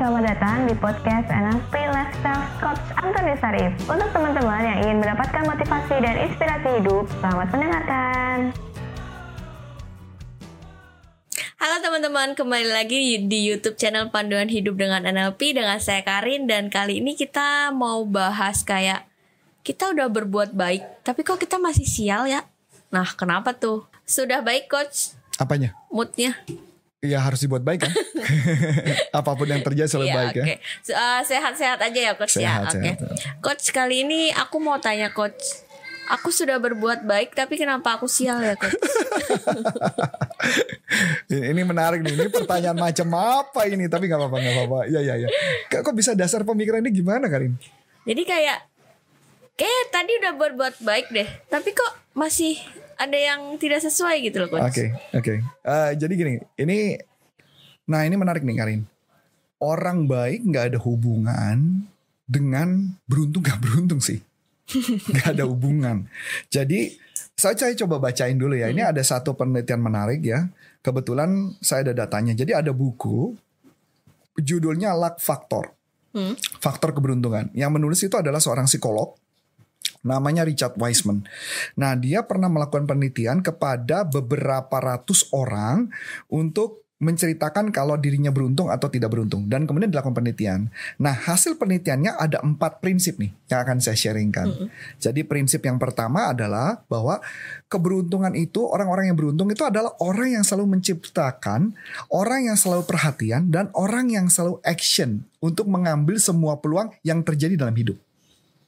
selamat datang di podcast NLP Lifestyle Coach Antoni Sarif. Untuk teman-teman yang ingin mendapatkan motivasi dan inspirasi hidup, selamat mendengarkan. Halo teman-teman, kembali lagi di YouTube channel Panduan Hidup dengan NLP dengan saya Karin dan kali ini kita mau bahas kayak kita udah berbuat baik, tapi kok kita masih sial ya? Nah, kenapa tuh? Sudah baik coach Apanya? moodnya? Ya harus dibuat baik kan. Apa pun yang terjadi selalu Iya, baik ya. oke. Se- uh, sehat-sehat aja ya coach ya. Sehat, Oke. sehat. Coach kali ini aku mau tanya coach. Aku sudah berbuat baik tapi kenapa aku sial ya coach? Ini menarik nih. Ini pertanyaan macam apa ini? Tapi nggak apa-apa, nggak apa-apa. Iya, iya, iya. Kok kok bisa dasar pemikiran ini gimana, Karin? Jadi kayak kayak tadi udah berbuat baik deh, tapi kok masih ada yang tidak sesuai gitu loh coach. Oke, oke. Eh, jadi gini, ini, nah ini menarik nih, Karin. Orang baik nggak ada hubungan dengan beruntung nggak beruntung sih. Nggak ada hubungan. Jadi saya, saya coba bacain dulu ya. Ini ada satu penelitian menarik ya. Kebetulan saya ada datanya. Jadi ada buku judulnya Luck Factor. Hmm. Faktor keberuntungan. Yang menulis itu adalah seorang psikolog namanya Richard Wiseman. Nah, dia pernah melakukan penelitian kepada beberapa ratus orang untuk menceritakan kalau dirinya beruntung atau tidak beruntung dan kemudian dilakukan penelitian. Nah, hasil penelitiannya ada empat prinsip nih yang akan saya sharingkan. Jadi prinsip yang pertama adalah bahwa keberuntungan itu orang-orang yang beruntung itu adalah orang yang selalu menciptakan, orang yang selalu perhatian dan orang yang selalu action untuk mengambil semua peluang yang terjadi dalam hidup.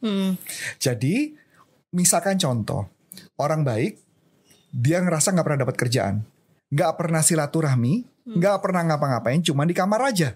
Hmm. Jadi, misalkan contoh, orang baik, dia ngerasa nggak pernah dapat kerjaan, nggak pernah silaturahmi, nggak pernah ngapa-ngapain, cuma di kamar aja,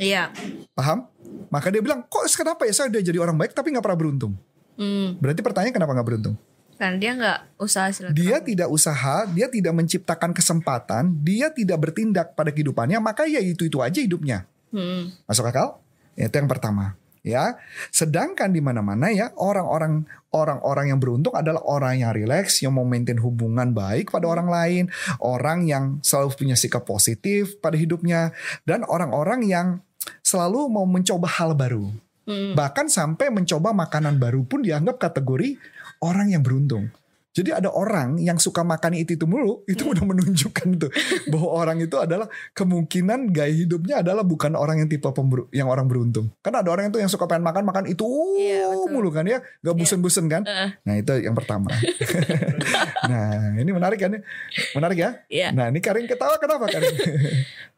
Iya. paham? Maka dia bilang, kok kenapa ya saya udah jadi orang baik tapi nggak pernah beruntung? Hmm. Berarti pertanyaan kenapa nggak beruntung? Karena dia nggak usaha silaturahmi. Dia tidak usaha, dia tidak menciptakan kesempatan, dia tidak bertindak pada kehidupannya, maka ya itu-itu aja hidupnya. Hmm. Masuk akal? Itu yang pertama. Ya, sedangkan di mana-mana ya orang-orang orang-orang yang beruntung adalah orang yang rileks, yang mau maintain hubungan baik pada orang lain, orang yang selalu punya sikap positif pada hidupnya, dan orang-orang yang selalu mau mencoba hal baru. Hmm. Bahkan sampai mencoba makanan baru pun dianggap kategori orang yang beruntung. Jadi ada orang yang suka makan itu itu mulu, itu udah menunjukkan tuh bahwa orang itu adalah kemungkinan gaya hidupnya adalah bukan orang yang tipe pemberu, yang orang beruntung. Karena ada orang itu yang suka pengen makan makan itu Iya, betul. mulu kan ya, gak bosen-bosen kan? Eh, Nah itu yang pertama. nah ini menarik kan? ya? Menarik ya? Iya. Nah ini Karin ketawa kenapa Karin?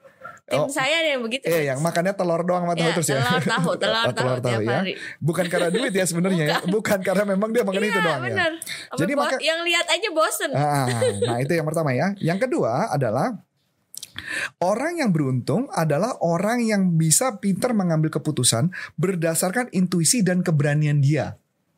Tim Oh. saya ada yang begitu. Eh yang makannya telur doang sama tahu Ya, terus ya. telur tahu, telur Oh, tahu tiap ya. hari. Bukan karena duit ya sebenarnya ya. Bukan karena memang dia makan itu Iya, doang bener. ya. Jadi maka- yang lihat aja bosen. Ah, nah itu yang pertama ya. Yang kedua adalah orang yang beruntung adalah orang yang bisa pintar mengambil keputusan berdasarkan intuisi dan keberanian dia.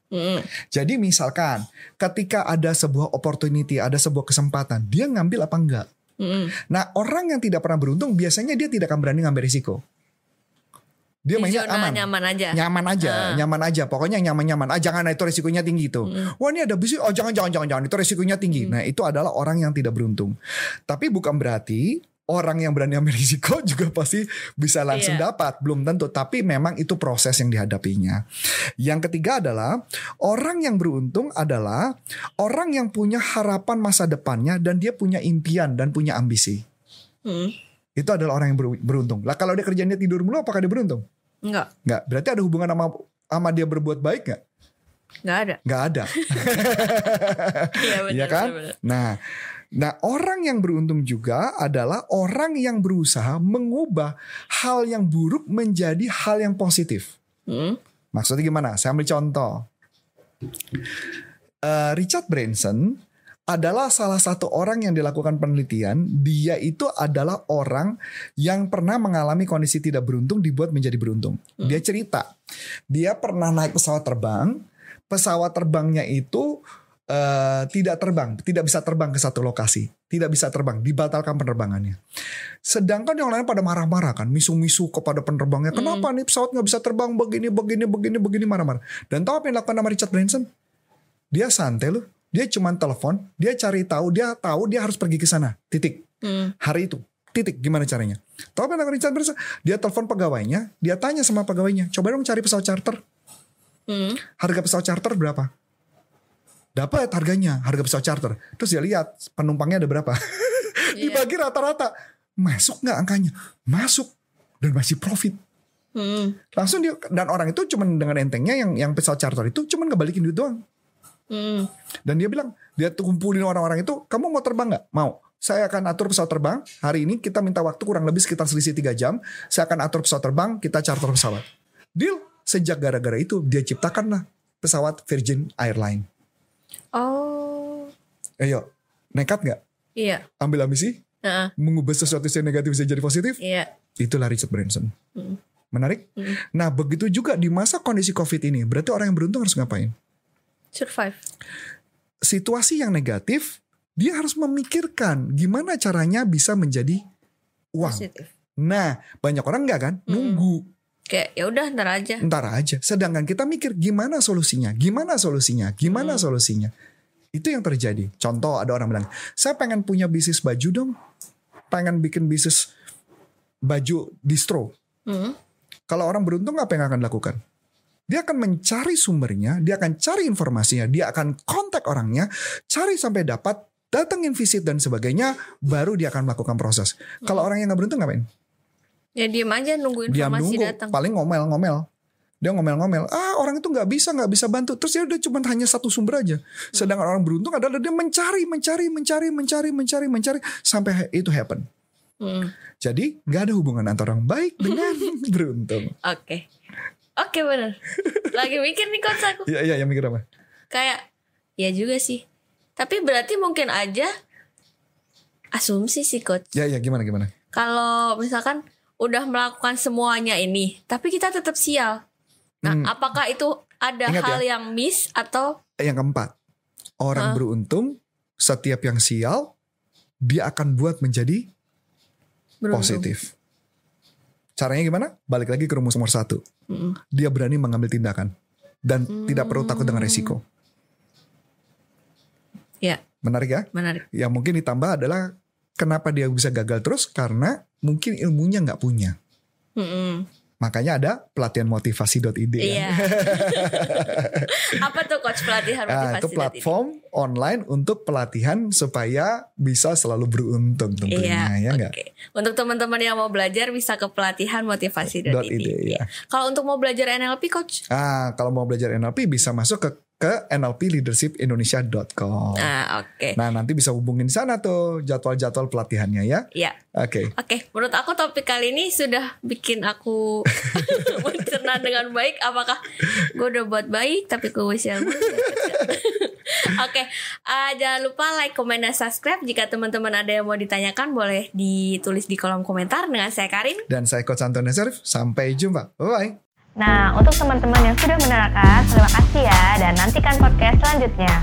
Hmm. Jadi misalkan ketika ada sebuah opportunity, ada sebuah kesempatan, dia ngambil apa enggak? Hmm. Nah, orang yang tidak pernah beruntung biasanya dia tidak akan berani ngambil risiko. Dia Di mainnya aman. nyaman aja. Nyaman aja, Ah. nyaman aja. Pokoknya nyaman-nyaman. Ah jangan itu resikonya tinggi itu. Wah ini ada bisnis. Oh jangan jangan jangan jangan itu resikonya tinggi. Nah itu adalah orang yang tidak beruntung. Tapi bukan berarti orang yang berani ambil risiko juga pasti bisa langsung Iya. dapat. Belum tentu. Tapi memang itu proses yang dihadapinya. Yang ketiga adalah orang yang beruntung adalah orang yang punya harapan masa depannya dan dia punya impian dan punya ambisi. Hmm. Itu adalah orang yang beru- beruntung. Lah kalau dia kerjanya tidur mulu apakah dia beruntung? Enggak, Nggak. Berarti ada hubungan sama sama dia berbuat baik nggak? Enggak ada. Nggak ada. Iya. Iya kan? Nah, nah orang yang beruntung juga adalah orang yang berusaha mengubah hal yang buruk menjadi hal yang positif. Hmm. Maksudnya gimana? Saya ambil contoh. Eh, Richard Branson adalah salah satu orang yang dilakukan penelitian. Dia itu adalah orang yang pernah mengalami kondisi tidak beruntung dibuat menjadi beruntung. Dia cerita, dia pernah naik pesawat terbang. Pesawat terbangnya itu eh, tidak terbang, tidak bisa terbang ke satu lokasi, tidak bisa terbang, dibatalkan penerbangannya. Sedangkan yang lain pada marah-marah kan, misu-misu kepada penerbangnya. Kenapa nih pesawat nggak bisa terbang begini, begini, begini, begini, marah-marah. Dan tahu apa yang dilakukan sama Richard Branson? Dia santai loh. Dia cuma telepon, dia cari tahu, dia tahu dia harus pergi ke sana. Titik. Hmm. Hari itu. Titik. Gimana caranya? Tahu kan Richard Branson? Dia telepon pegawainya, dia tanya sama pegawainya, coba dong cari pesawat charter. Hmm. Harga pesawat charter berapa? Dapat harganya, harga pesawat charter. Terus dia lihat penumpangnya ada berapa. Dibagi rata-rata. Masuk nggak angkanya? Masuk. Dan masih profit. Hmm. Langsung dia dan orang itu cuman dengan entengnya yang yang pesawat charter itu cuman ngebalikin duit doang. Hmm. Dan dia bilang, dia tuh kumpulin orang-orang itu, kamu mau terbang nggak? Mau. Saya akan atur pesawat terbang. Hari ini kita minta waktu kurang lebih sekitar selisih 3 jam. Saya akan atur pesawat terbang, kita charter pesawat. Deal. Sejak gara-gara itu, dia ciptakanlah pesawat Virgin Airline. Oh. Ayo, nekat nggak? Iya. Ambil ambisi, Heeh. mengubah sesuatu yang negatif bisa jadi positif. Iya. Itulah Richard Branson. Hmm. Menarik? Hmm. Nah, begitu juga di masa kondisi COVID ini, berarti orang yang beruntung harus ngapain? Survive. Situasi yang negatif, dia harus memikirkan gimana caranya bisa menjadi uang. Positif. Nah, banyak orang enggak kan? Hmm. Nunggu. Kayak ya udah ntar aja. Ntar aja. Sedangkan kita mikir gimana solusinya? Gimana solusinya? Gimana Hmm. solusinya? Itu yang terjadi. Contoh ada orang bilang, saya pengen punya bisnis baju dong. Pengen bikin bisnis baju distro. Hmm. Kalau orang beruntung apa yang akan dilakukan? Dia akan mencari sumbernya, dia akan cari informasinya, dia akan kontak orangnya, cari sampai dapat, datengin visit dan sebagainya, baru dia akan melakukan proses. Kalau orang yang nggak beruntung ngapain? Ya diem aja nunggu informasi datang. paling ngomel-ngomel. Dia ngomel-ngomel, ah orang itu nggak bisa, nggak bisa bantu. Terus dia udah cuma hanya satu sumber aja. Sedangkan orang beruntung adalah dia mencari, mencari, mencari, mencari, mencari, mencari, sampai itu happen. Hmm. Jadi nggak ada hubungan antara orang baik dengan beruntung. Oke. Oke bener. Lagi mikir nih coach aku. Iya, iya, yang mikir apa? Kayak ya juga sih. Tapi berarti mungkin aja asumsi sih coach. Ya, ya, gimana, gimana? Kalau misalkan udah melakukan semuanya ini, tapi kita tetap sial. Nah, Hmm. apakah itu ada Ingat hal yang miss atau Yang keempat, orang Hah? beruntung setiap yang sial dia akan buat menjadi beruntung? positif. Caranya gimana? Balik lagi ke rumus nomor satu. Mm. Dia berani mengambil tindakan dan tidak perlu takut dengan resiko. Ya, Menarik ya? menarik. Yang mungkin ditambah adalah kenapa dia bisa gagal terus karena mungkin ilmunya nggak punya. Mm-mm. Makanya ada pelatihan motivasi.id. kan? Iya. Apa tuh coach pelatihan Nah, motivasi itu tadi? platform online untuk pelatihan supaya bisa selalu beruntung tentunya Iya, ya oke. nggak? Untuk teman-teman yang mau belajar bisa ke pelatihan motivasi Dot ide, ya. Kalau untuk mau belajar NLP coach, Ah, kalau mau belajar NLP bisa masuk ke ke nlpleadershipindonesia.com. nah oke, Nah, nanti bisa hubungin sana tuh jadwal-jadwal pelatihannya ya. ya Oke. oke. Menurut aku topik kali ini sudah bikin aku mencerna dengan baik. Apakah gue udah buat baik tapi gue ya? Oke, ah, jangan lupa like, komen, dan subscribe. Jika teman-teman ada yang mau ditanyakan, boleh ditulis di kolom komentar dengan saya Karin. Dan saya Coach Anton Nazarif. Sampai jumpa. Bye-bye. Nah, untuk teman-teman yang sudah menerangkan, terima kasih ya dan nantikan podcast selanjutnya.